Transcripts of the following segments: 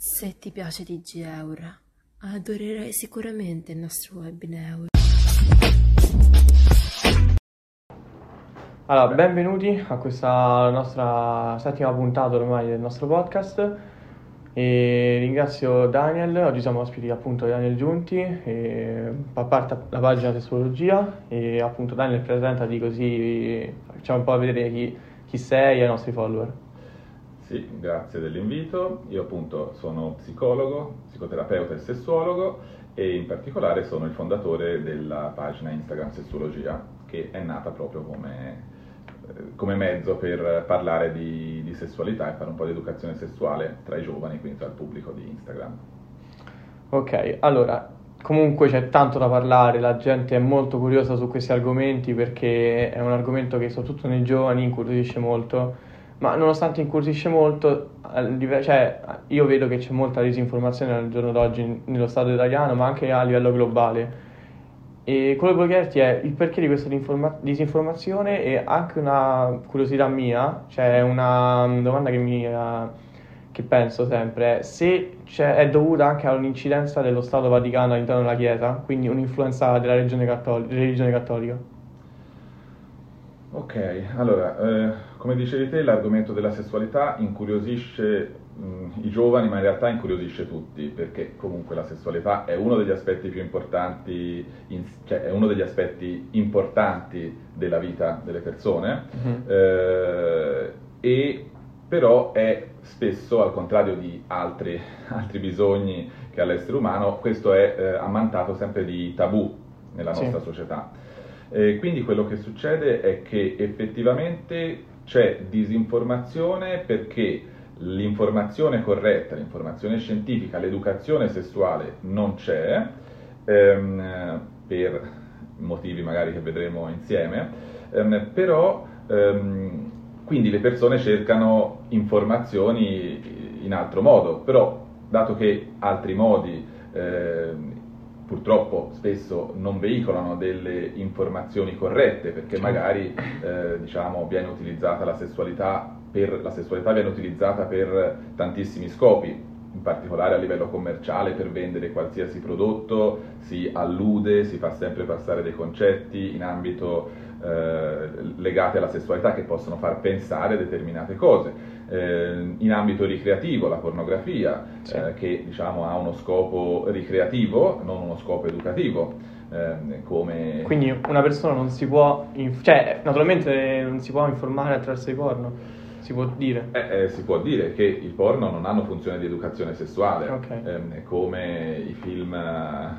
Se ti piace TG Eura, adorerai sicuramente il nostro webinar. Allora, benvenuti a questa nostra settima puntata ormai del nostro podcast. E ringrazio Daniel, oggi siamo ospiti appunto Daniel Giunti, fa parte la pagina Sessuologia e appunto Daniel presentati così facciamo un po' vedere chi, chi sei e i nostri follower. Sì, grazie dell'invito. Io appunto sono psicologo, psicoterapeuta e sessuologo e in particolare sono il fondatore della pagina Instagram Sessuologia che è nata proprio come, eh, come mezzo per parlare di, di, sessualità e fare un po' di educazione sessuale tra i giovani, quindi tra il pubblico di Instagram. Ok, allora comunque c'è tanto da parlare, la gente è molto curiosa su questi argomenti perché è un argomento che soprattutto nei giovani incuriosisce molto ma nonostante incuriosisce molto, cioè, io vedo che c'è molta disinformazione al giorno d'oggi nello Stato italiano, ma anche a livello globale. E quello che voglio chiederti è il perché di questa disinformazione e anche una curiosità mia, cioè una domanda che, mi, uh, che penso sempre, se è dovuta anche all'incidenza dello Stato Vaticano all'interno della Chiesa, quindi un'influenza della religione. Religione cattolica. Ok, allora, eh, come dicevi te, l'argomento della sessualità incuriosisce mh, i giovani, ma in realtà incuriosisce tutti, perché comunque la sessualità è uno degli aspetti più importanti, in, cioè è uno degli aspetti importanti della vita delle persone, mm-hmm. eh, e però è spesso, al contrario di altri, altri bisogni che ha l'essere umano, questo è eh, ammantato sempre di tabù nella nostra sì. società. Eh, quindi quello che succede è che effettivamente c'è disinformazione perché l'informazione corretta, l'informazione scientifica, l'educazione sessuale non c'è, ehm, per motivi magari che vedremo insieme, ehm, però ehm, quindi le persone cercano informazioni in altro modo, però dato che altri modi eh, purtroppo spesso non veicolano delle informazioni corrette perché magari eh, diciamo, viene utilizzata la sessualità per, la sessualità viene utilizzata per tantissimi scopi, in particolare a livello commerciale per vendere qualsiasi prodotto, si allude, si fa sempre passare dei concetti in ambito eh, legati alla sessualità che possono far pensare determinate cose eh, in ambito ricreativo, la pornografia, sì. eh, che diciamo, ha uno scopo ricreativo, non uno scopo educativo. Eh, come... Quindi una persona non si può, inf- cioè naturalmente non si può informare attraverso i porno. Si può dire? Eh, eh, si può dire che i porno non hanno funzione di educazione sessuale, okay. eh, come i film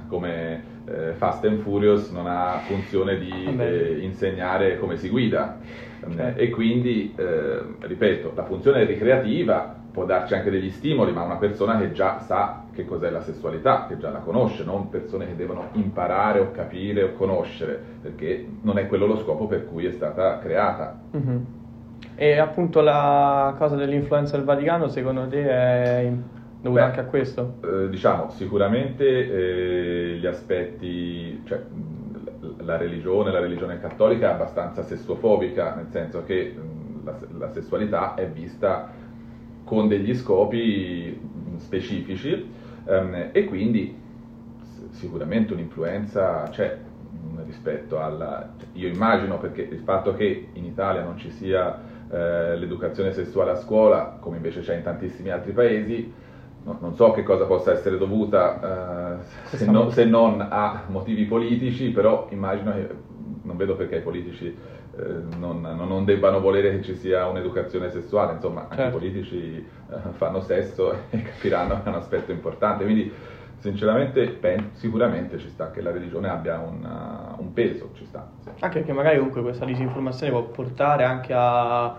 come eh, Fast and Furious non ha funzione di eh, insegnare come si guida. Okay. E quindi, eh, ripeto, la funzione ricreativa può darci anche degli stimoli, ma una persona che già sa che cos'è la sessualità, che già la conosce, non persone che devono imparare o capire o conoscere, perché non è quello lo scopo per cui è stata creata. Mm-hmm. E appunto la cosa dell'influenza del Vaticano, secondo te è dovuta anche a questo? Eh, diciamo, sicuramente eh, gli aspetti, cioè, la religione, la religione cattolica è abbastanza sessuofobica, nel senso che la, la sessualità è vista con degli scopi specifici um, e quindi sicuramente un'influenza c'è rispetto alla... Io immagino perché il fatto che in Italia non ci sia eh, l'educazione sessuale a scuola, come invece c'è in tantissimi altri paesi, non so che cosa possa essere dovuta eh, se, no, se, non a motivi politici, però immagino che non vedo perché i politici eh, non, non, debbano volere che ci sia un'educazione sessuale, insomma anche certo. i politici eh, fanno sesso e capiranno che è un aspetto importante, quindi sinceramente penso, sicuramente ci sta che la religione abbia una, un peso, ci sta. Sì. Anche perché magari comunque questa disinformazione può portare anche a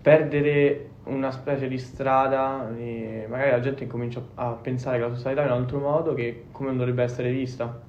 perdere una specie di strada e magari la gente comincia a pensare che la sessualità è in un altro modo che come non dovrebbe essere vista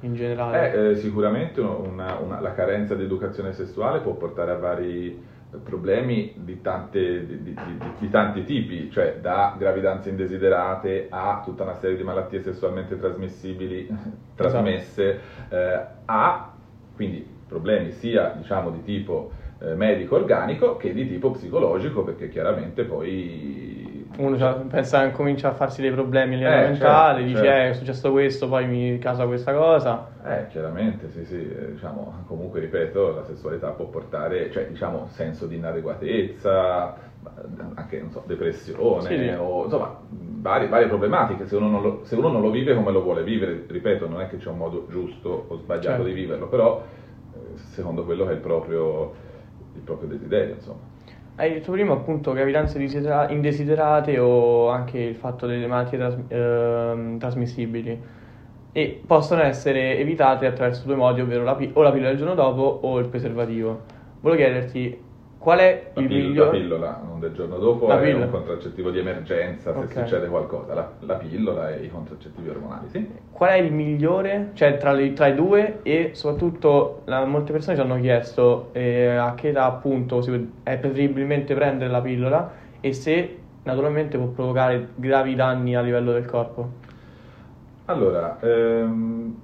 in generale. Eh, eh, sicuramente una, una, la carenza di educazione sessuale può portare a vari problemi di, tante, di, di, di, tanti tipi, cioè da gravidanze indesiderate a tutta una serie di malattie sessualmente trasmissibili, trasmesse, esatto. eh, a quindi problemi sia diciamo di tipo eh, medico organico che di tipo psicologico perché chiaramente poi uno c'ha- pensa, comincia a farsi dei problemi a livello Eh, mentale, certo, dice certo. eh, è successo questo, poi mi casa questa cosa. Eh, chiaramente, sì, sì, eh, diciamo, comunque ripeto, la sessualità può portare, cioè, diciamo, senso di inadeguatezza, anche, non so, depressione, Sì, sì. o insomma, varie, varie problematiche, se uno, non lo, se uno non lo vive come lo vuole vivere, ripeto, non è che c'è un modo giusto o sbagliato Certo. di viverlo, però, eh, secondo quello che è il proprio, il proprio desiderio, insomma. Hai detto prima appunto gravidanze desidera- indesiderate o anche il fatto delle malattie tras- ehm, trasmissibili e possono essere evitate attraverso due modi, ovvero la pi- o la pillola del giorno dopo o il preservativo. Volevo chiederti qual è La, il pill- la miglior... pillola, non del giorno dopo, La è pillola. un contraccettivo di emergenza se Ok. succede qualcosa, la, la pillola e i contraccettivi ormonali, sì. Qual è il migliore, cioè tra, le- tra i due e soprattutto la- molte persone ci hanno chiesto eh, a che età appunto è preferibilmente prendere la pillola e se naturalmente può provocare gravi danni a livello del corpo. Allora, ehm,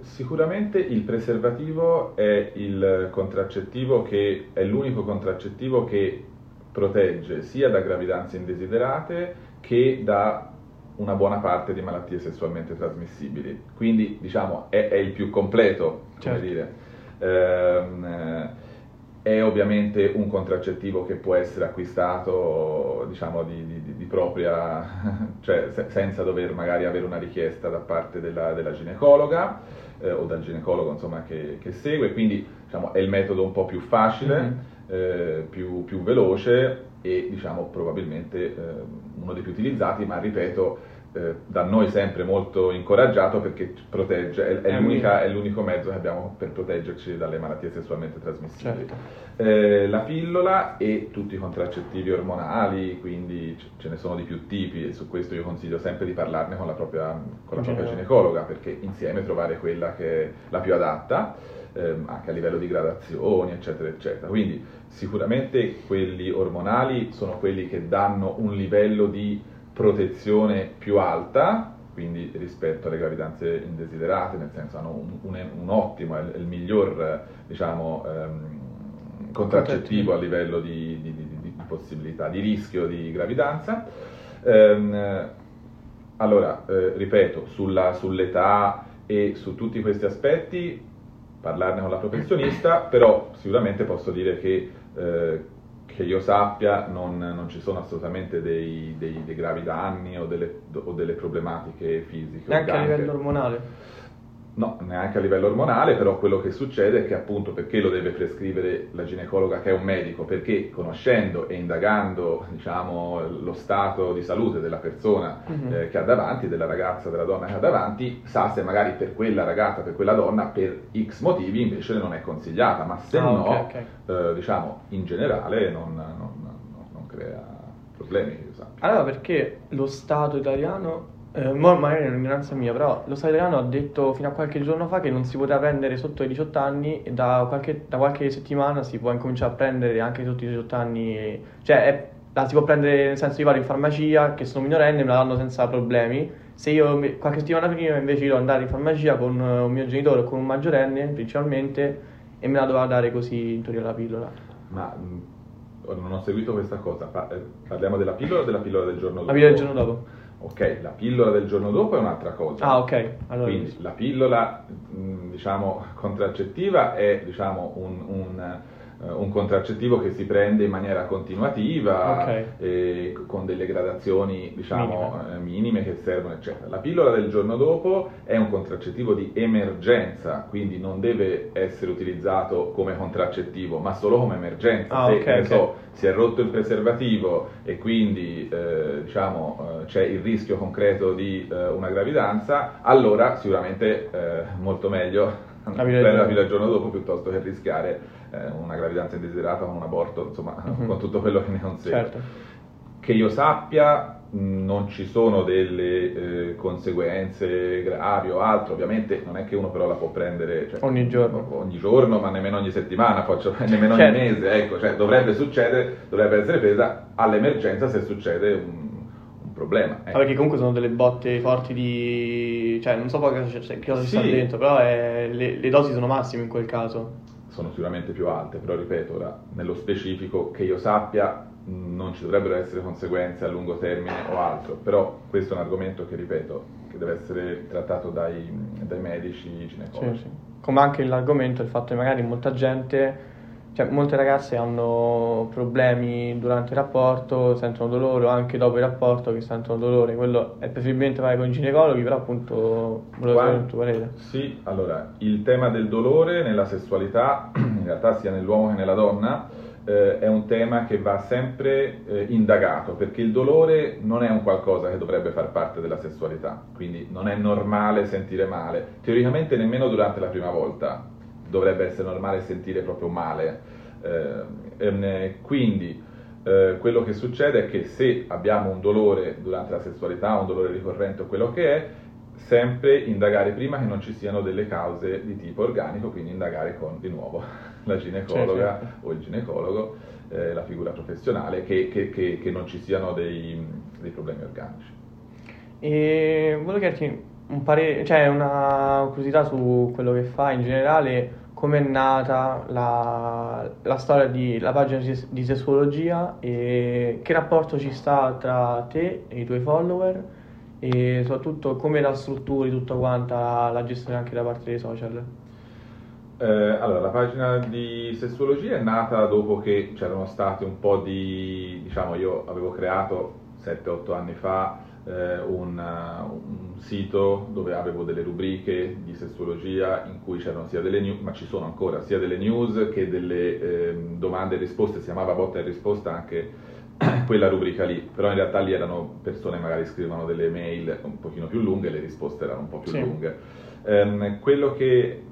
sicuramente il preservativo è il contraccettivo che è l'unico contraccettivo che protegge sia da gravidanze indesiderate che da una buona parte di malattie sessualmente trasmissibili. Quindi, diciamo, è, è il più completo, come Certo. dire. Ehm, eh, è ovviamente un contraccettivo che può essere acquistato, diciamo, di, di- di propria, cioè se- senza dover magari avere una richiesta da parte della, della ginecologa eh, o dal ginecologo, insomma, che, che segue. Quindi, diciamo, è il metodo un po' più facile, Mhm. eh, più, più veloce e, diciamo, probabilmente eh, uno dei più utilizzati, ma ripeto, eh, da noi sempre molto incoraggiato perché protegge, è, è È l'unica- è l'unico mezzo che abbiamo per proteggerci dalle malattie sessualmente trasmissibili. Certo. Eh, la pillola e tutti i contraccettivi ormonali, quindi ce ne sono di più tipi e su questo io consiglio sempre di parlarne con la propria, con la propria Ginecologa. ginecologa perché insieme trovare quella che è la più adatta, ehm, anche a livello di gradazioni, eccetera, eccetera. Quindi sicuramente quelli ormonali sono quelli che danno un livello di protezione più alta, quindi rispetto alle gravidanze indesiderate, nel senso hanno un, un- un ottimo, è il, il miglior diciamo, ehm, contraccettivo a livello di, di- di- di possibilità, di rischio di gravidanza. Ehm, eh, allora, eh, ripeto, sulla- sull'età e su tutti questi aspetti parlarne con la professionista, però sicuramente posso dire che, eh, che io sappia non, non ci sono assolutamente dei, dei- dei gravi danni o delle, o delle problematiche fisiche. Neanche a livello ormonale. No, neanche a livello ormonale, però quello che succede è che appunto perché lo deve prescrivere la ginecologa che è un medico? Perché conoscendo e indagando diciamo, lo stato di salute della persona Mhm. eh, che ha davanti, della ragazza, della donna che ha davanti, sa se magari per quella ragazza, per quella donna, per X motivi invece non è consigliata, ma se Ah, no, ok, ok. eh, diciamo, in generale non, non- non- non crea problemi, sappia. Allora perché lo Stato italiano, eh, mo magari è un'ignoranza mia, però lo Stato italiano ha detto fino a qualche giorno fa che non si poteva prendere sotto i 18 anni e da qualche, da qualche settimana si può incominciare a prendere anche sotto i 18 anni, cioè è- la si può prendere nel senso io vado in farmacia che sono minorenne me la danno senza problemi. Se io qualche settimana prima invece devo andare in farmacia con un mio genitore o con un maggiorenne principalmente e me la doveva dare così in teoria la pillola. Ma non ho seguito questa cosa, eh, parliamo della pillola o della pillola del giorno dopo? La pillola del giorno dopo. Ok, la pillola del giorno dopo è un'altra cosa. Ah ok, allora Quindi la pillola, mh, diciamo, contraccettiva è, diciamo, un, un, un contraccettivo che si prende in maniera continuativa, Ok. e con delle gradazioni, diciamo, eh, minime che servono, eccetera. La pillola del giorno dopo è un contraccettivo di emergenza, quindi non deve essere utilizzato come contraccettivo, ma solo come emergenza. Ah, Se, ok, che ne ok. so, si è rotto il preservativo e quindi eh, diciamo, eh, c'è il rischio concreto di eh, una gravidanza, allora sicuramente eh, molto meglio prendere la pillola del giorno dopo piuttosto che rischiare eh, una gravidanza indesiderata con un aborto, insomma, Mhm. con tutto quello che ne consegue. certo. Che io sappia non ci sono delle eh, conseguenze gravi o altro, ovviamente non è che uno però la può prendere cioè, Ogni giorno. ogni giorno, ma nemmeno ogni settimana, faccio, nemmeno Certo. ogni mese, ecco, cioè dovrebbe succedere, dovrebbe essere presa all'emergenza se succede un, un problema. Ecco. perché comunque sono delle botte forti di... cioè non so poi cosa, c'è- cosa ci sta dentro, però è- le, le dosi sono massime in quel caso. Sono sicuramente più alte, però ripeto, ora nello specifico che io sappia non ci dovrebbero essere conseguenze a lungo termine o altro, però questo è un argomento che, ripeto, che deve essere trattato dai, dai medici ginecologi. Sì, sì. Come anche l'argomento il fatto che magari molta gente cioè, molte ragazze hanno problemi durante il rapporto, sentono dolore o anche dopo il rapporto che sentono dolore. Quello è preferibilmente fare con i ginecologi, però appunto volevo sapere il tuo parere. Sì, allora, il tema del dolore nella sessualità, in realtà sia nell'uomo che nella donna, eh, è un tema che va sempre eh, indagato, perché il dolore non è un qualcosa che dovrebbe far parte della sessualità, quindi non è normale sentire male, teoricamente nemmeno durante la prima volta dovrebbe essere normale sentire proprio male. Eh, quindi eh, quello che succede è che se abbiamo un dolore durante la sessualità, un dolore ricorrente o quello che è, sempre indagare prima che non ci siano delle cause di tipo organico, quindi indagare con di nuovo la ginecologa certo. o il ginecologo, eh, la figura professionale, che, che, che, che non ci siano dei, dei, problemi organici. E volevo chiederti un parere, cioè una curiosità su quello che fa in generale, come è nata la, la storia della pagina di, sessuologia e che rapporto ci sta tra te e i tuoi follower e soprattutto come la strutturi tutta quanta la gestione anche da parte dei social. Eh, allora, la pagina di sessuologia è nata dopo che c'erano stati un po' di, diciamo, io avevo creato 7-8 anni fa eh, un, un, sito dove avevo delle rubriche di sessuologia in cui c'erano sia delle news, ma ci sono ancora, sia delle news che delle eh, domande e risposte, si chiamava botta e risposta anche quella rubrica lì, però in realtà lì erano persone magari scrivevano delle mail un pochino più lunghe, le risposte erano un po' più sì. lunghe. Um, quello che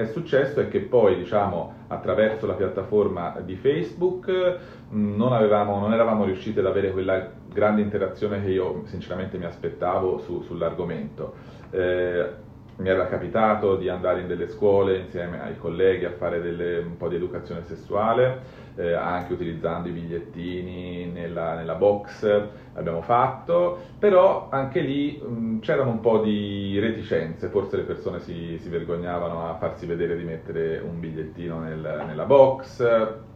è successo è che poi, diciamo, attraverso la piattaforma di Facebook non, avevamo, non eravamo riusciti ad avere quella grande interazione che io sinceramente mi aspettavo su, sull'argomento. Eh, mi era capitato di andare in delle scuole insieme ai colleghi a fare delle, un po' di educazione sessuale, eh, anche utilizzando i bigliettini nella, nella, box, abbiamo fatto, però anche lì mh, c'erano un po' di reticenze, forse le persone si, si, vergognavano a farsi vedere di mettere un bigliettino nel, nella box,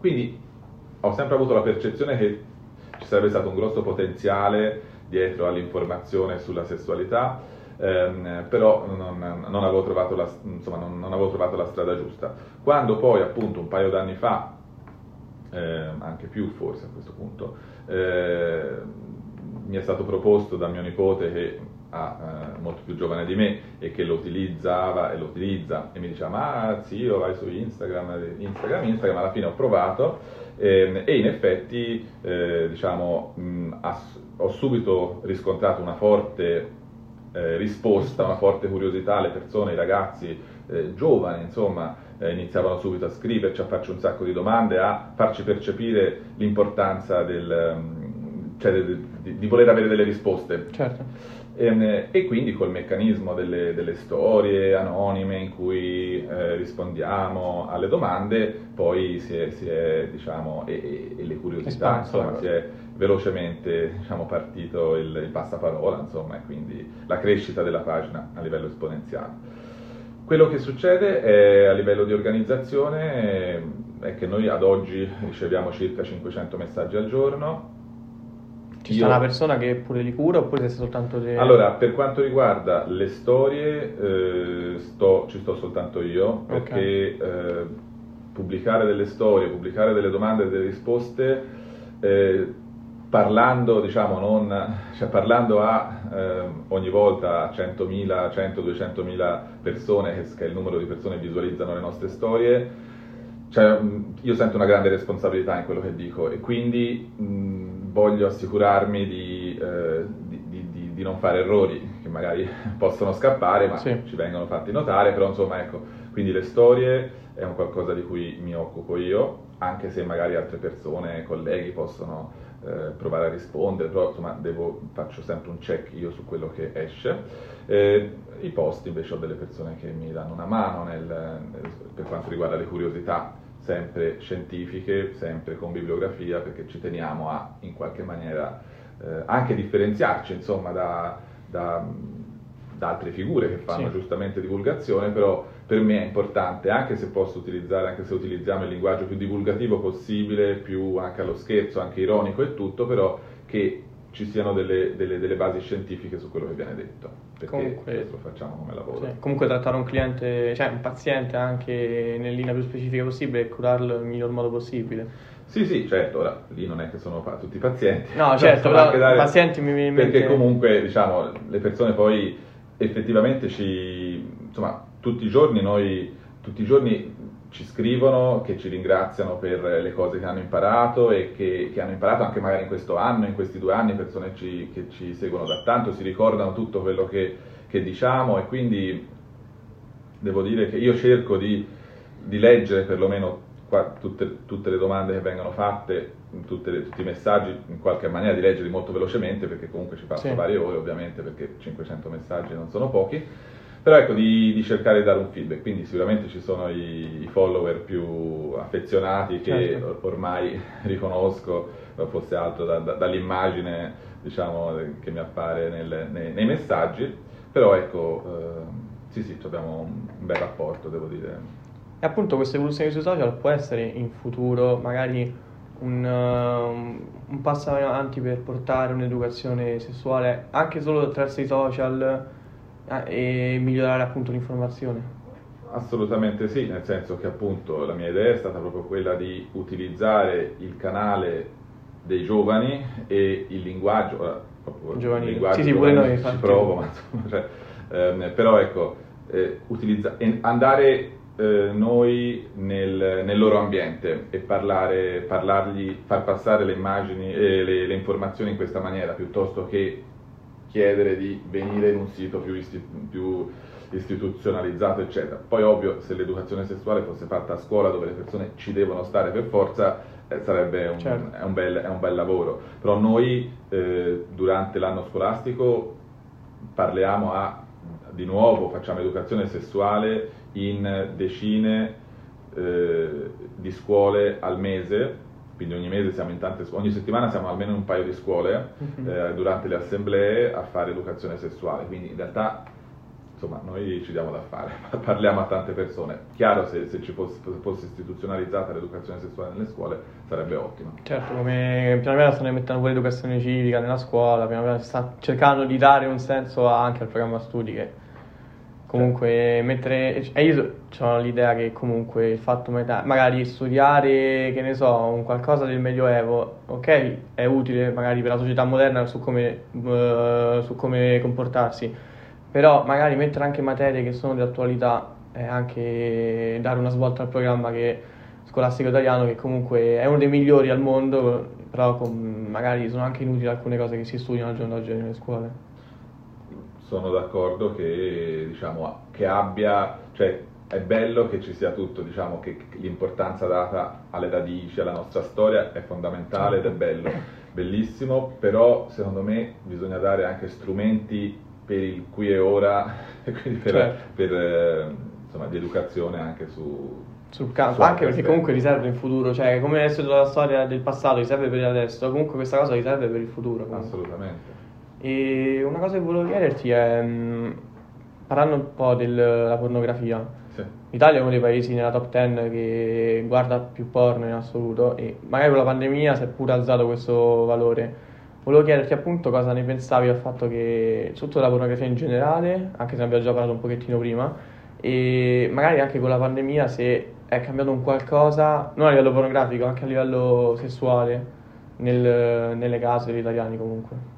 quindi ho sempre avuto la percezione che ci sarebbe stato un grosso potenziale dietro all'informazione sulla sessualità ehm, però non, non, avevo la, insomma, non, non, avevo trovato la, strada giusta. Quando poi appunto un paio d'anni fa, eh, anche più forse a questo punto, eh, mi è stato proposto da mio nipote che è molto più giovane di me e che lo utilizzava e lo utilizza e mi diceva ma zio vai su Instagram, Instagram, Instagram, alla fine ho provato eh, e in effetti eh, diciamo mh, ho subito riscontrato una forte eh, risposta, una forte curiosità, le persone, i ragazzi eh, giovani, insomma, eh, iniziavano subito a scriverci, a farci un sacco di domande, a farci percepire l'importanza del, mm, cioè di, di, di, voler avere delle risposte. Certo. E, ehm, e, quindi col meccanismo delle, delle storie anonime in cui eh, rispondiamo alle domande, poi si è, si è diciamo, e, e, le curiosità, insomma, si è velocemente diciamo, partito il, il passaparola, insomma, e quindi la crescita della pagina a livello esponenziale. Quello che succede è, a livello di organizzazione è che noi ad oggi riceviamo circa 500 messaggi al giorno. Ci Io... sta una persona che pure li cura oppure sei soltanto te? Allora, per quanto riguarda le storie, eh, sto, ci sto soltanto io, perché okay. eh, pubblicare delle storie, pubblicare delle domande e delle risposte eh, parlando, diciamo, non, cioè parlando a eh, ogni volta a 100.000, 100, 200.000 persone, che è il numero di persone che visualizzano le nostre storie, cioè, io sento una grande responsabilità in quello che dico e quindi mh, voglio assicurarmi di, eh, di, di, di, non fare errori che magari possono scappare ma sì. ci vengono fatti notare, però insomma ecco, quindi le storie è un qualcosa di cui mi occupo io, anche se magari altre persone, colleghi possono eh, provare a rispondere, però insomma devo, faccio sempre un check io su quello che esce. Eh, I post invece ho delle persone che mi danno una mano nel, nel, per quanto riguarda le curiosità, sempre scientifiche, sempre con bibliografia, perché ci teniamo a in qualche maniera eh, anche differenziarci insomma da, da, da, altre figure che fanno sì. giustamente divulgazione, però per me è importante, anche se posso utilizzare, anche se utilizziamo il linguaggio più divulgativo possibile, più anche allo scherzo, anche ironico e tutto, però che ci siano delle, delle, delle basi scientifiche su quello che viene detto, perché Comunque- lo facciamo come lavoro. Sì, comunque trattare un cliente, cioè un paziente anche nella linea più specifica possibile e curarlo nel miglior modo possibile. Sì, sì, certo, ora lì non è che sono tutti pazienti. No, certo, però dare- pazienti mi viene in mente... Perché comunque, diciamo, le persone poi effettivamente ci... insomma, tutti i giorni noi, tutti i giorni ci scrivono che ci ringraziano per le cose che hanno imparato e che, che hanno imparato anche magari in questo anno, in questi due anni, persone ci- che ci seguono da tanto, si ricordano tutto quello che, che diciamo e quindi devo dire che io cerco di, di leggere perlomeno qua tutte, tutte le domande che vengono fatte, tutte le- tutti i messaggi, in qualche maniera di leggerli molto velocemente perché comunque ci passo Sì. varie ore ovviamente perché 500 messaggi non sono pochi, però ecco di, di cercare di dare un feedback, quindi sicuramente ci sono i, i follower più affezionati che Certo. or- ormai riconosco, fosse altro da- da- dall'immagine diciamo, che mi appare nel- nei, nei messaggi, però ecco, eh, sì sì, abbiamo un bel rapporto devo dire. E appunto questa evoluzione sui social può essere in futuro magari un, uh, un passo avanti per portare un'educazione sessuale anche solo attraverso i social e migliorare appunto l'informazione. Assolutamente sì, nel senso che appunto la mia idea è stata proprio quella di utilizzare il canale dei giovani e il linguaggio, il linguaggio Sì, sì, pure giovanile noi, ci infatti. provo, ma cioè, ehm, però ecco, eh, utilizza- andare eh, noi nel, nel loro ambiente e parlare, parlargli, far passare le immagini e le, le informazioni in questa maniera piuttosto che chiedere di venire in un sito più, isti- più istituzionalizzato, eccetera. Poi ovvio, se l'educazione sessuale fosse fatta a scuola dove le persone ci devono stare per forza, eh, sarebbe un, Certo. è un bel, è un bel lavoro. Però noi eh, durante l'anno scolastico parliamo a, di nuovo, facciamo educazione sessuale in decine eh, di scuole al mese, quindi ogni mese siamo in tante scuole, ogni settimana siamo almeno in un paio di scuole Mhm. eh, durante le assemblee a fare educazione sessuale, quindi in realtà insomma noi ci diamo da fare, parliamo a tante persone. Chiaro se, se ci fosse, fosse istituzionalizzata l'educazione sessuale nelle scuole sarebbe ottimo. Certo, come piano piano stanno mettendo pure l'educazione civica nella scuola, si sta cercando di dare un senso anche al programma studi che comunque mettere... E io ho l'idea che comunque il fatto meta- magari studiare, che ne so, un qualcosa del Medioevo, ok, è utile magari per la società moderna su come, eh, su come comportarsi, però magari mettere anche materie che sono di attualità e anche dare una svolta al programma che scolastico italiano che comunque è uno dei migliori al mondo, però con- magari sono anche inutili alcune cose che si studiano al giorno d'oggi nelle scuole. Sono d'accordo che, diciamo, che abbia, cioè è bello che ci sia tutto, diciamo che l'importanza data alle radici, alla nostra storia è fondamentale ed è bello, bellissimo, però secondo me bisogna dare anche strumenti per il qui e ora, e quindi per, Certo. per, eh, insomma, di educazione anche su... Sul campo, anche perché comunque riserva in futuro, cioè come adesso la storia del passato riserva per adesso, comunque questa cosa riserva per il futuro. comunque. Assolutamente. E una cosa che volevo chiederti è, mh, parlando un po' della pornografia, Sì. l'Italia è uno dei paesi nella top 10 che guarda più porno in assoluto e magari con la pandemia si è pure alzato questo valore. Volevo chiederti appunto cosa ne pensavi del fatto che, soprattutto della pornografia in generale, anche se ne abbiamo già parlato un pochettino prima, e magari anche con la pandemia se è cambiato un qualcosa, non a livello pornografico, anche a livello sessuale, nel- nelle case degli italiani comunque.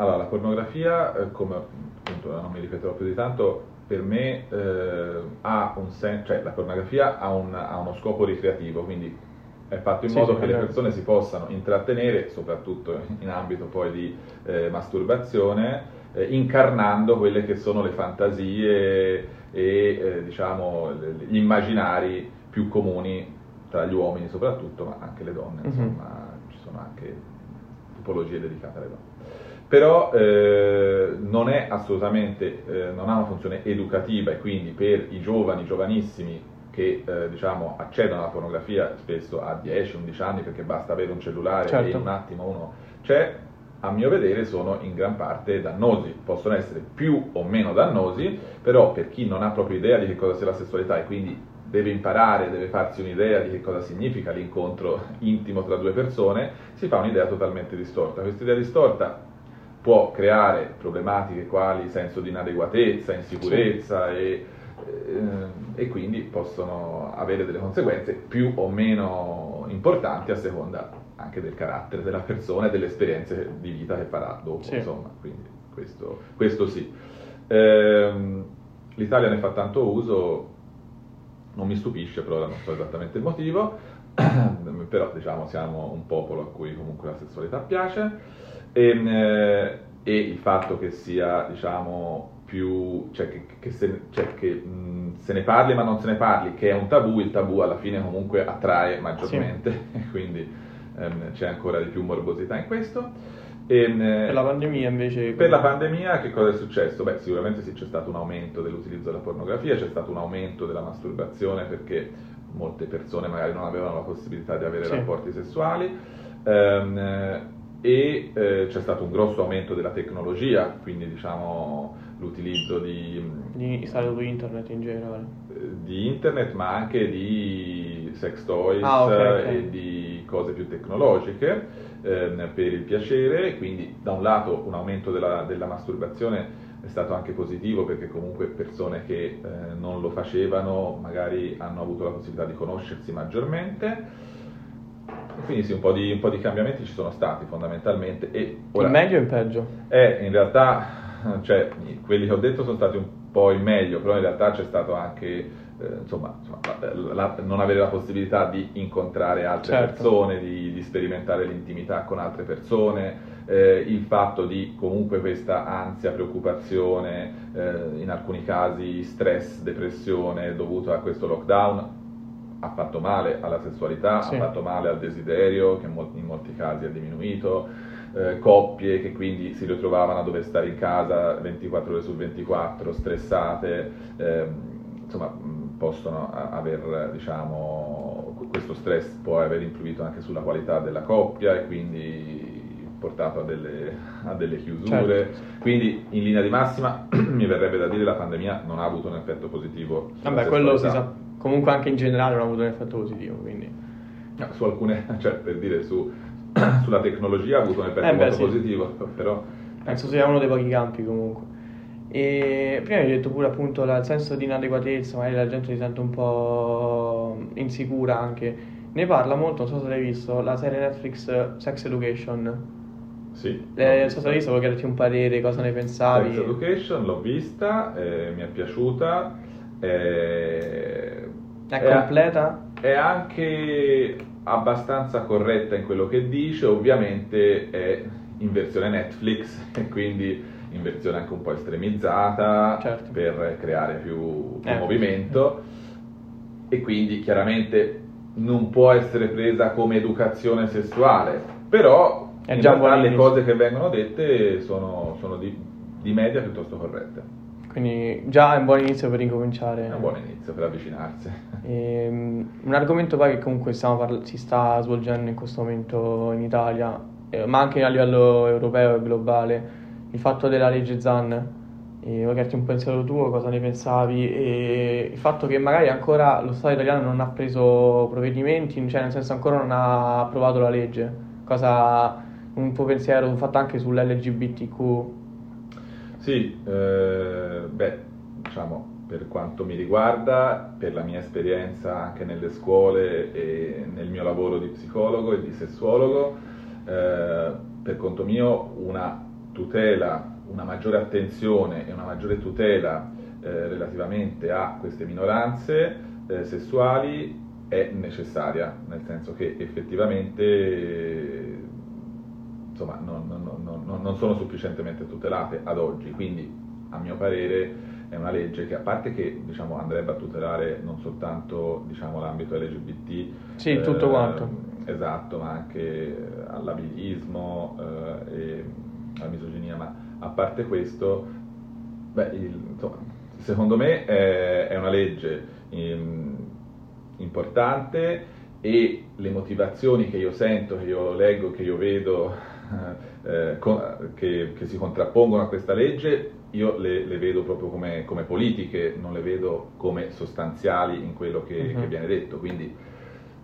Allora, la pornografia, eh, come appunto non mi ripeterò più di tanto, per me eh, ha un senso, cioè la pornografia ha, un- ha uno scopo ricreativo, quindi è fatto in Sì, modo sì, che le certo. persone si possano intrattenere, soprattutto in ambito poi di eh, masturbazione, eh, incarnando quelle che sono le fantasie e eh, diciamo gli immaginari più comuni tra gli uomini soprattutto, ma anche le donne, Mhm. insomma, ci sono anche tipologie dedicate alle donne però eh, non è assolutamente, eh, non ha una funzione educativa e quindi per i giovani, giovanissimi che eh, diciamo accedono alla pornografia spesso a 10-11 anni perché basta avere un cellulare e Certo. in un attimo uno c'è, a mio vedere sono in gran parte dannosi, possono essere più o meno dannosi, però per chi non ha proprio idea di che cosa sia la sessualità e quindi deve imparare, deve farsi un'idea di che cosa significa l'incontro intimo tra due persone, si fa un'idea totalmente distorta. Questa idea distorta può creare problematiche quali senso di inadeguatezza, insicurezza e, eh, e quindi possono avere delle conseguenze più o meno importanti a seconda anche del carattere della persona e delle esperienze di vita che farà dopo, sì. insomma, quindi questo, questo sì. Eh, L'Italia ne fa tanto uso, non mi stupisce, però non so esattamente il motivo, però diciamo siamo un popolo a cui comunque la sessualità piace e, eh, e il fatto che sia diciamo più, cioè che, che, se, cioè che mh, se, ne parli ma non se ne parli, che è un tabù, il tabù alla fine comunque attrae maggiormente, sì. quindi ehm, c'è ancora di più morbosità in questo. E, ehm, per la pandemia invece? Per la pandemia che cosa è successo? Beh, sicuramente sì, c'è stato un aumento dell'utilizzo della pornografia, c'è stato un aumento della masturbazione perché molte persone magari non avevano la possibilità di avere sì. rapporti sessuali. Ehm, e eh, c'è stato un grosso aumento della tecnologia, quindi diciamo l'utilizzo di... Di installato internet in generale. Eh, di internet ma anche di sex toys ah, okay, okay. e di cose più tecnologiche eh, per il piacere, quindi da un lato un aumento della, della, masturbazione è stato anche positivo perché comunque persone che eh, non lo facevano magari hanno avuto la possibilità di conoscersi maggiormente quindi sì, un po, di, un po' di cambiamenti ci sono stati fondamentalmente. E ora, in meglio o in peggio? Eh, in realtà, cioè, quelli che ho detto sono stati un po' in meglio, però in realtà c'è stato anche eh, insomma, insomma la, non avere la possibilità di incontrare altre certo. persone, di, di, sperimentare l'intimità con altre persone, eh, il fatto di comunque questa ansia, preoccupazione, eh, in alcuni casi stress, depressione dovuto a questo lockdown, ha fatto male alla sessualità, sì. ha fatto male al desiderio, che in molti casi è diminuito, eh, coppie che quindi si ritrovavano a dover stare in casa 24 ore su 24, stressate, eh, insomma possono aver, diciamo, questo stress può aver influito anche sulla qualità della coppia e quindi portato a delle, a delle chiusure. Certo. Quindi in linea di massima mi verrebbe da dire che la pandemia non ha avuto un effetto positivo. Vabbè, quello si sa comunque anche in generale non ha avuto un effetto positivo. Quindi. No, su alcune, cioè per dire su, sulla tecnologia ha avuto un effetto eh beh, molto sì. positivo, però... Penso sia uno dei pochi campi comunque. E prima hai detto pure appunto il senso di inadeguatezza, magari la gente si sente un po' insicura anche. Ne parla molto, non so se l'hai visto, la serie Netflix Sex Education. Sì. Eh, non so se l'hai visto, vuoi chiederti un parere, cosa ne pensavi? Sex Education l'ho vista, eh, mi è piaciuta. Eh, è completa? È anche abbastanza corretta in quello che dice, ovviamente è in versione Netflix e quindi in versione anche un po' estremizzata certo. per creare più, più eh. movimento e quindi chiaramente non può essere presa come educazione sessuale, però è in realtà le cose che vengono dette sono, sono di, di media piuttosto corrette. Quindi già è un buon inizio per incominciare. È un buon inizio per avvicinarsi. E, um, un argomento poi che comunque parla- si sta svolgendo in questo momento in Italia, eh, ma anche a livello europeo e globale, il fatto della legge Zan. E magari un pensiero tuo, cosa ne pensavi? E il fatto che magari ancora lo Stato italiano non ha preso provvedimenti, cioè nel senso ancora non ha approvato la legge. Cosa un tuo pensiero fatto anche sull'LGBTQ sì, eh, beh, diciamo, per quanto mi riguarda, per la mia esperienza anche nelle scuole e nel mio lavoro di psicologo e di sessuologo, eh, per conto mio una tutela, una maggiore attenzione e una maggiore tutela eh, relativamente a queste minoranze eh, sessuali è necessaria, nel senso che effettivamente insomma, non, non, non, non, sono sufficientemente tutelate ad oggi, quindi a mio parere è una legge che a parte che diciamo, andrebbe a tutelare non soltanto diciamo, l'ambito LGBT, sì, eh, tutto quanto. Esatto, ma anche all'abilismo eh, e alla misoginia, ma a parte questo, beh, il, insomma, secondo me è, è una legge in, importante e le motivazioni che io sento, che io leggo, che io vedo eh, con, che, che, si contrappongono a questa legge, io le, le vedo proprio come, come, politiche, non le vedo come sostanziali in quello che, uh-huh. che viene detto. Quindi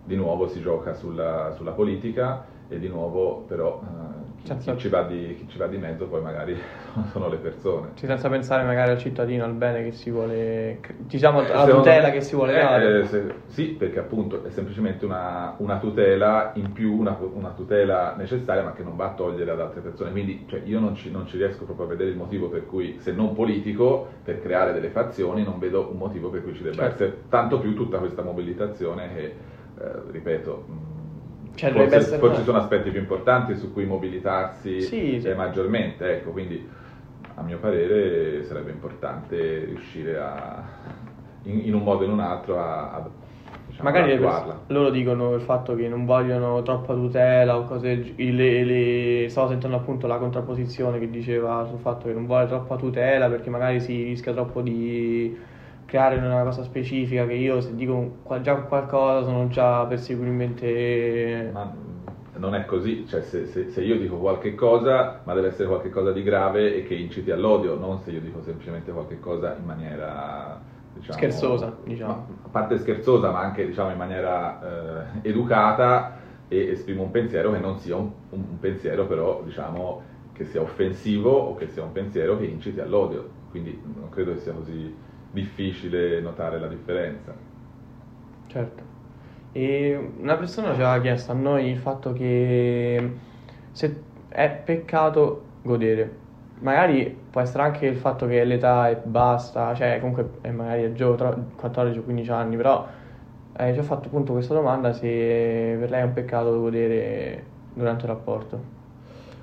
di nuovo si gioca sulla, sulla politica e di nuovo però uh, chi, chi, ci di, chi, ci va di, mezzo poi magari sono le persone. Sì, senza pensare magari al cittadino, al bene che si vuole, diciamo alla Secondo tutela me, che si vuole eh, dare. Eh, se, sì, perché appunto è semplicemente una, una tutela in più, una, una, tutela necessaria ma che non va a togliere ad altre persone. Quindi cioè, io non ci, non ci riesco proprio a vedere il motivo per cui, se non politico, per creare delle fazioni, non vedo un motivo per cui ci debba certo. essere tanto più tutta questa mobilitazione che, eh, ripeto cioè, forse, essere... forse, ci sono aspetti più importanti su cui mobilitarsi sì, sì. maggiormente, ecco, quindi a mio parere sarebbe importante riuscire a, in, in un modo o in un altro a, a diciamo, magari pers- loro dicono il fatto che non vogliono troppa tutela o cose le, le, stavo sentendo appunto la contrapposizione che diceva sul fatto che non vuole troppa tutela perché magari si rischia troppo di creare una cosa specifica che io se dico già qualcosa sono già perseguibilmente... Ma non è così, cioè se, se, se, io dico qualche cosa, ma deve essere qualche cosa di grave e che inciti all'odio, non se io dico semplicemente qualche cosa in maniera... Diciamo, scherzosa, diciamo. a parte scherzosa, ma anche diciamo, in maniera eh, educata e esprimo un pensiero che non sia un, un pensiero però diciamo che sia offensivo o che sia un pensiero che inciti all'odio. Quindi non credo che sia così difficile notare la differenza. Certo. E una persona ci aveva chiesto a noi il fatto che se è peccato godere. Magari può essere anche il fatto che l'età è basta, cioè comunque è magari è giovane, 14 o 15 anni, però eh, ci ha fatto appunto questa domanda se per lei è un peccato godere durante il rapporto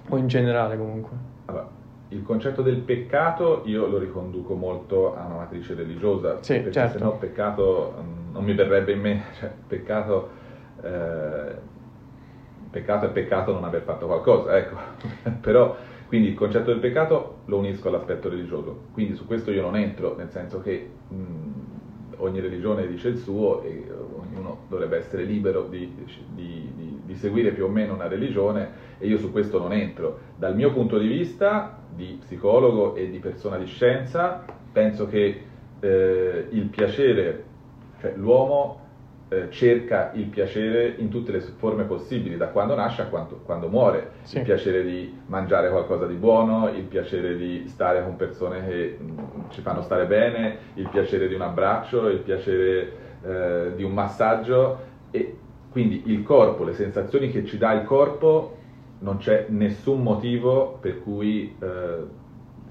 o in generale comunque. Allora, il concetto del peccato io lo riconduco molto a una matrice religiosa, sì, perché certo. se no peccato mm, non mi verrebbe in mente, cioè peccato, eh, peccato è peccato non aver fatto qualcosa, ecco, però quindi il concetto del peccato lo unisco all'aspetto religioso, quindi su questo io non entro, nel senso che mh, mm, ogni religione dice il suo e ognuno dovrebbe essere libero di, di, di, di seguire più o meno una religione e io su questo non entro. Dal mio punto di vista di psicologo e di persona di scienza, penso che eh, il piacere, cioè l'uomo eh, cerca il piacere in tutte le forme possibili, da quando nasce a quando, quando muore, sì. il piacere di mangiare qualcosa di buono, il piacere di stare con persone che mh, mm, ci fanno stare bene, il piacere di un abbraccio, il piacere eh, di un massaggio e quindi il corpo, le sensazioni che ci dà il corpo non c'è nessun motivo per cui eh,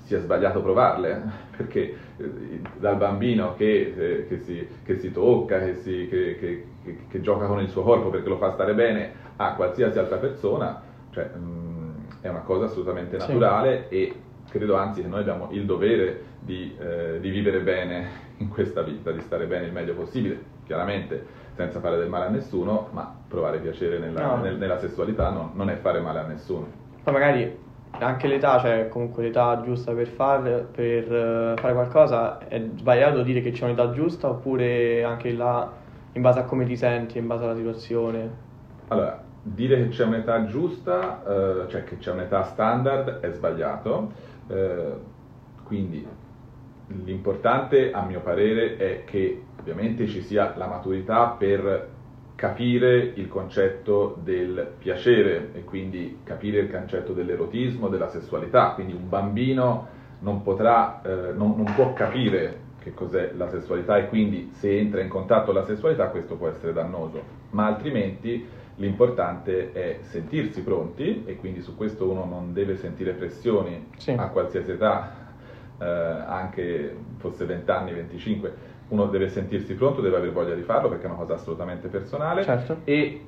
sia sbagliato provarle, perché eh, dal bambino che, eh, che, si, che, si, tocca, che, si, che, gioca con il suo corpo perché lo fa stare bene, a qualsiasi altra persona, cioè, mh, mm, è una cosa assolutamente naturale sì. e credo anzi che noi abbiamo il dovere di, eh, di vivere bene in questa vita, di stare bene il meglio possibile. Chiaramente senza fare del male a nessuno, ma provare piacere nella, no. nel, nella sessualità non, non, è fare male a nessuno. Poi magari anche l'età, cioè comunque l'età giusta per, far, per uh, fare qualcosa, è sbagliato dire che c'è un'età giusta oppure anche là in base a come ti senti, in base alla situazione? Allora, dire che c'è un'età giusta, uh, cioè che c'è un'età standard, è sbagliato. Uh, quindi l'importante, a mio parere, è che ovviamente ci sia la maturità per capire il concetto del piacere e quindi capire il concetto dell'erotismo, della sessualità, quindi un bambino non, potrà, eh, non, non può capire che cos'è la sessualità e quindi se entra in contatto con la sessualità questo può essere dannoso, ma altrimenti l'importante è sentirsi pronti e quindi su questo uno non deve sentire pressioni sì. a qualsiasi età, eh, anche fosse 20 anni, 25 uno deve sentirsi pronto, deve aver voglia di farlo perché è una cosa assolutamente personale certo. e,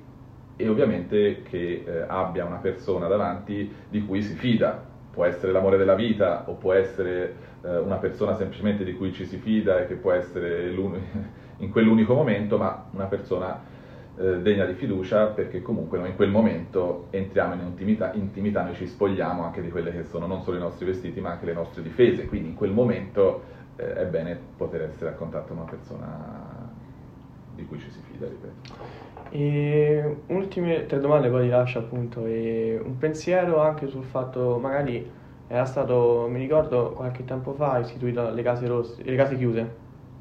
e, ovviamente che eh, abbia una persona davanti di cui si fida. Può essere l'amore della vita o può essere eh, una persona semplicemente di cui ci si fida e che può essere in quell'unico momento, ma una persona eh, degna di fiducia perché comunque noi in quel momento entriamo in intimità, intimità, noi ci spogliamo anche di quelle che sono non solo i nostri vestiti ma anche le nostre difese, quindi in quel momento eh, è bene poter essere a contatto con una persona di cui ci si fida, ripeto. E ultime tre domande, poi ti lascio appunto. E un pensiero anche sul fatto, magari era stato, mi ricordo qualche tempo fa, istituito le case rosse, le case chiuse.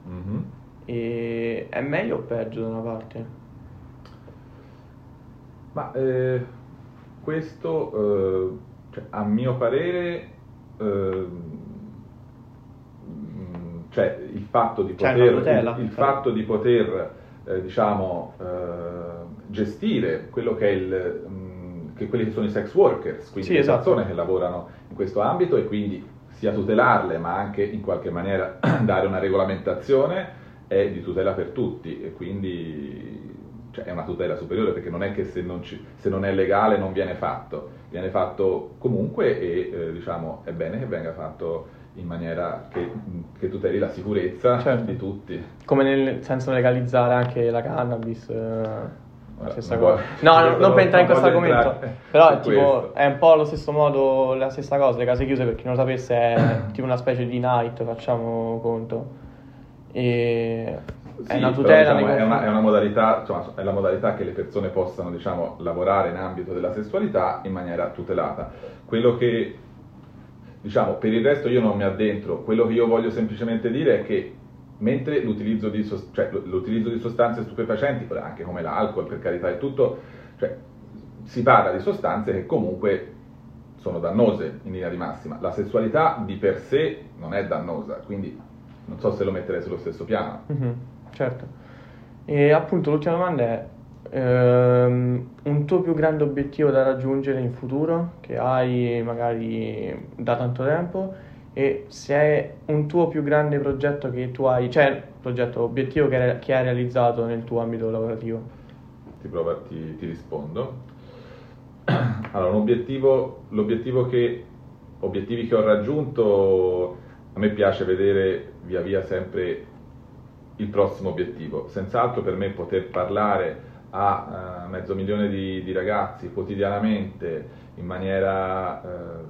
Mm-hmm. E è meglio o peggio da una parte? Ma eh, questo, eh, cioè, a mio parere, eh, cioè il fatto di poter, tutela. il, il fatto di poter eh, diciamo, eh, gestire quello che è il, mm, che quelli che sono i sex workers, quindi Sì, le esatto. persone che lavorano in questo ambito e quindi sia tutelarle ma anche in qualche maniera dare una regolamentazione è di tutela per tutti e quindi cioè, è una tutela superiore perché non è che se non, ci- se non è legale non viene fatto, viene fatto comunque e eh, diciamo è bene che venga fatto in maniera che, che tuteli la sicurezza Certo. di tutti. Come nel senso legalizzare anche la cannabis, eh, la stessa cosa. No, no, non non per entrare in questo argomento, però tipo, questo. è un po' allo stesso modo la stessa cosa, le case chiuse per chi non lo sapesse è tipo una specie di night, facciamo conto. E è Sì, una però, tutela diciamo, nei è, una, è una modalità, insomma, è la modalità che le persone possano diciamo, lavorare in ambito della sessualità in maniera tutelata. Quello che, diciamo, per il resto io non mi addentro, quello che io voglio semplicemente dire è che mentre l'utilizzo di, cioè, l'utilizzo di sostanze stupefacenti, anche come l'alcol per carità e tutto, cioè, si parla di sostanze che comunque sono dannose in linea di massima. La sessualità di per sé non è dannosa, quindi non so se lo metterei sullo stesso piano. Mhm, certo. E appunto l'ultima domanda è ehm, un tuo più grande obiettivo da raggiungere in futuro, che hai magari da tanto tempo, e se è un tuo più grande progetto che tu hai, cioè progetto, obiettivo che, che hai realizzato nel tuo ambito lavorativo. ti, provo- ti- ti rispondo. Allora, un obiettivo, l'obiettivo che, obiettivi che ho raggiunto, a me piace vedere via via sempre il prossimo obiettivo. Senz'altro per me poter parlare a eh, mezzo milione di, di ragazzi quotidianamente in maniera eh,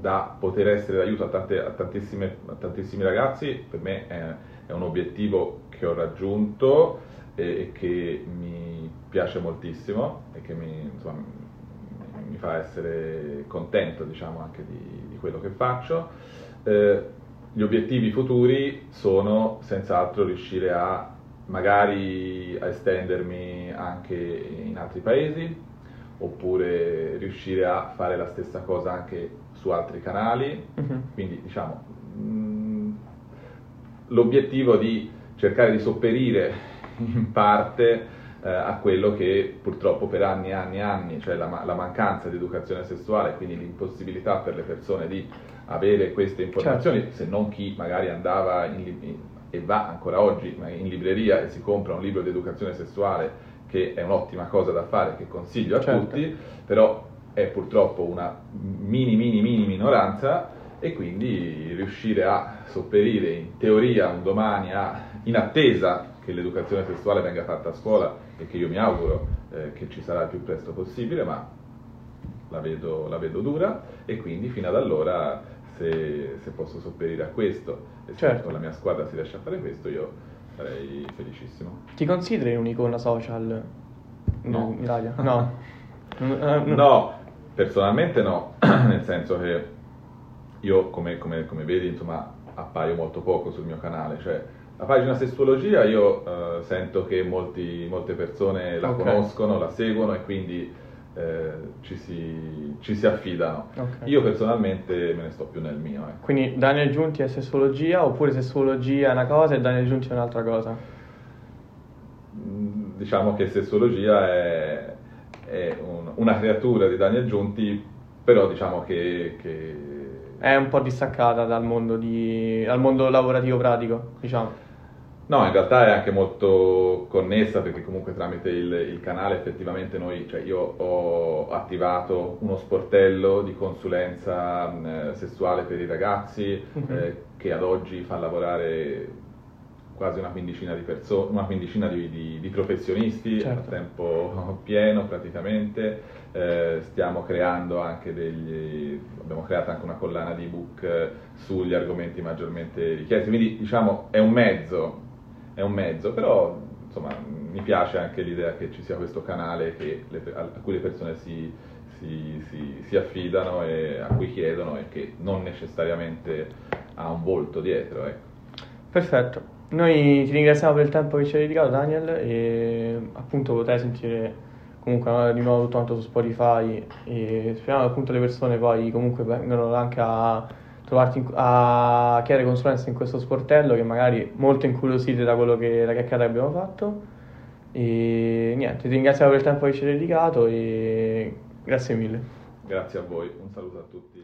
da poter essere d'aiuto a, tante- a a tantissimi ragazzi, per me è, è un obiettivo che ho raggiunto e, e che mi piace moltissimo e che mi, insomma, mi fa essere contento diciamo, anche di, di quello che faccio. Eh, gli obiettivi futuri sono senz'altro riuscire a magari a estendermi anche in altri paesi oppure riuscire a fare la stessa cosa anche su altri canali Mhm. quindi diciamo mh, l'obiettivo di cercare di sopperire in parte eh, a quello che purtroppo per anni e anni e anni, cioè la, la mancanza di educazione sessuale, quindi l'impossibilità per le persone di avere queste informazioni, Certo. se non chi magari andava in in- e va ancora oggi in libreria e si compra un libro di educazione sessuale, che è un'ottima cosa da fare, che consiglio a Certo. tutti, però è purtroppo una mini mini mini minoranza e quindi riuscire a sopperire in teoria un domani a, in attesa che l'educazione sessuale venga fatta a scuola e che io mi auguro eh, che ci sarà il più presto possibile, ma la vedo, la vedo dura e quindi fino ad allora se, se posso sopperire a questo e se Certo. la mia squadra si riesce a fare questo io sarei felicissimo. Ti consideri un'icona social in No. in Italia? No. Eh, No, personalmente no, nel senso che io, come, come- come vedi, insomma, appaio molto poco sul mio canale, cioè la pagina sessologia io eh, sento che molti- molte persone la Ok. conoscono, la seguono e quindi eh, ci, si, ci si affidano. Ok. Io personalmente me ne sto più nel mio. ecco. Quindi Daniel Giunti è sessologia oppure sessologia è una cosa e Daniel Giunti è un'altra cosa? Mm, Diciamo che sessologia è, è un- una creatura di Daniel Giunti, però diciamo che- che È un po' distaccata dal mondo, di, dal mondo lavorativo pratico, diciamo. No, in realtà è anche molto connessa perché comunque tramite il, il canale effettivamente noi, cioè io ho attivato uno sportello di consulenza mh, sessuale per i ragazzi Mhm. eh, che ad oggi fa lavorare quasi una quindicina di persone, una quindicina di, di- di professionisti Certo. a tempo pieno praticamente. Eh, stiamo creando anche degli, abbiamo creato anche una collana di ebook eh, sugli argomenti maggiormente richiesti, quindi diciamo è un mezzo, è un mezzo, però insomma, mi piace anche l'idea che ci sia questo canale le, a cui le persone si, si, si, si, affidano e a cui chiedono e che non necessariamente ha un volto dietro. Ecco. Perfetto. Noi ti ringraziamo per il tempo che ci hai dedicato Daniel e appunto potrai sentire comunque di nuovo tutto quanto su Spotify e speriamo che appunto le persone poi comunque vengano anche a trovarti a chiedere consulenza in questo sportello che magari molto incuriosite da quello che la chiacchierata che abbiamo fatto e niente, ti ringraziamo per il tempo che ci hai dedicato e grazie mille. Grazie a voi, un saluto a tutti.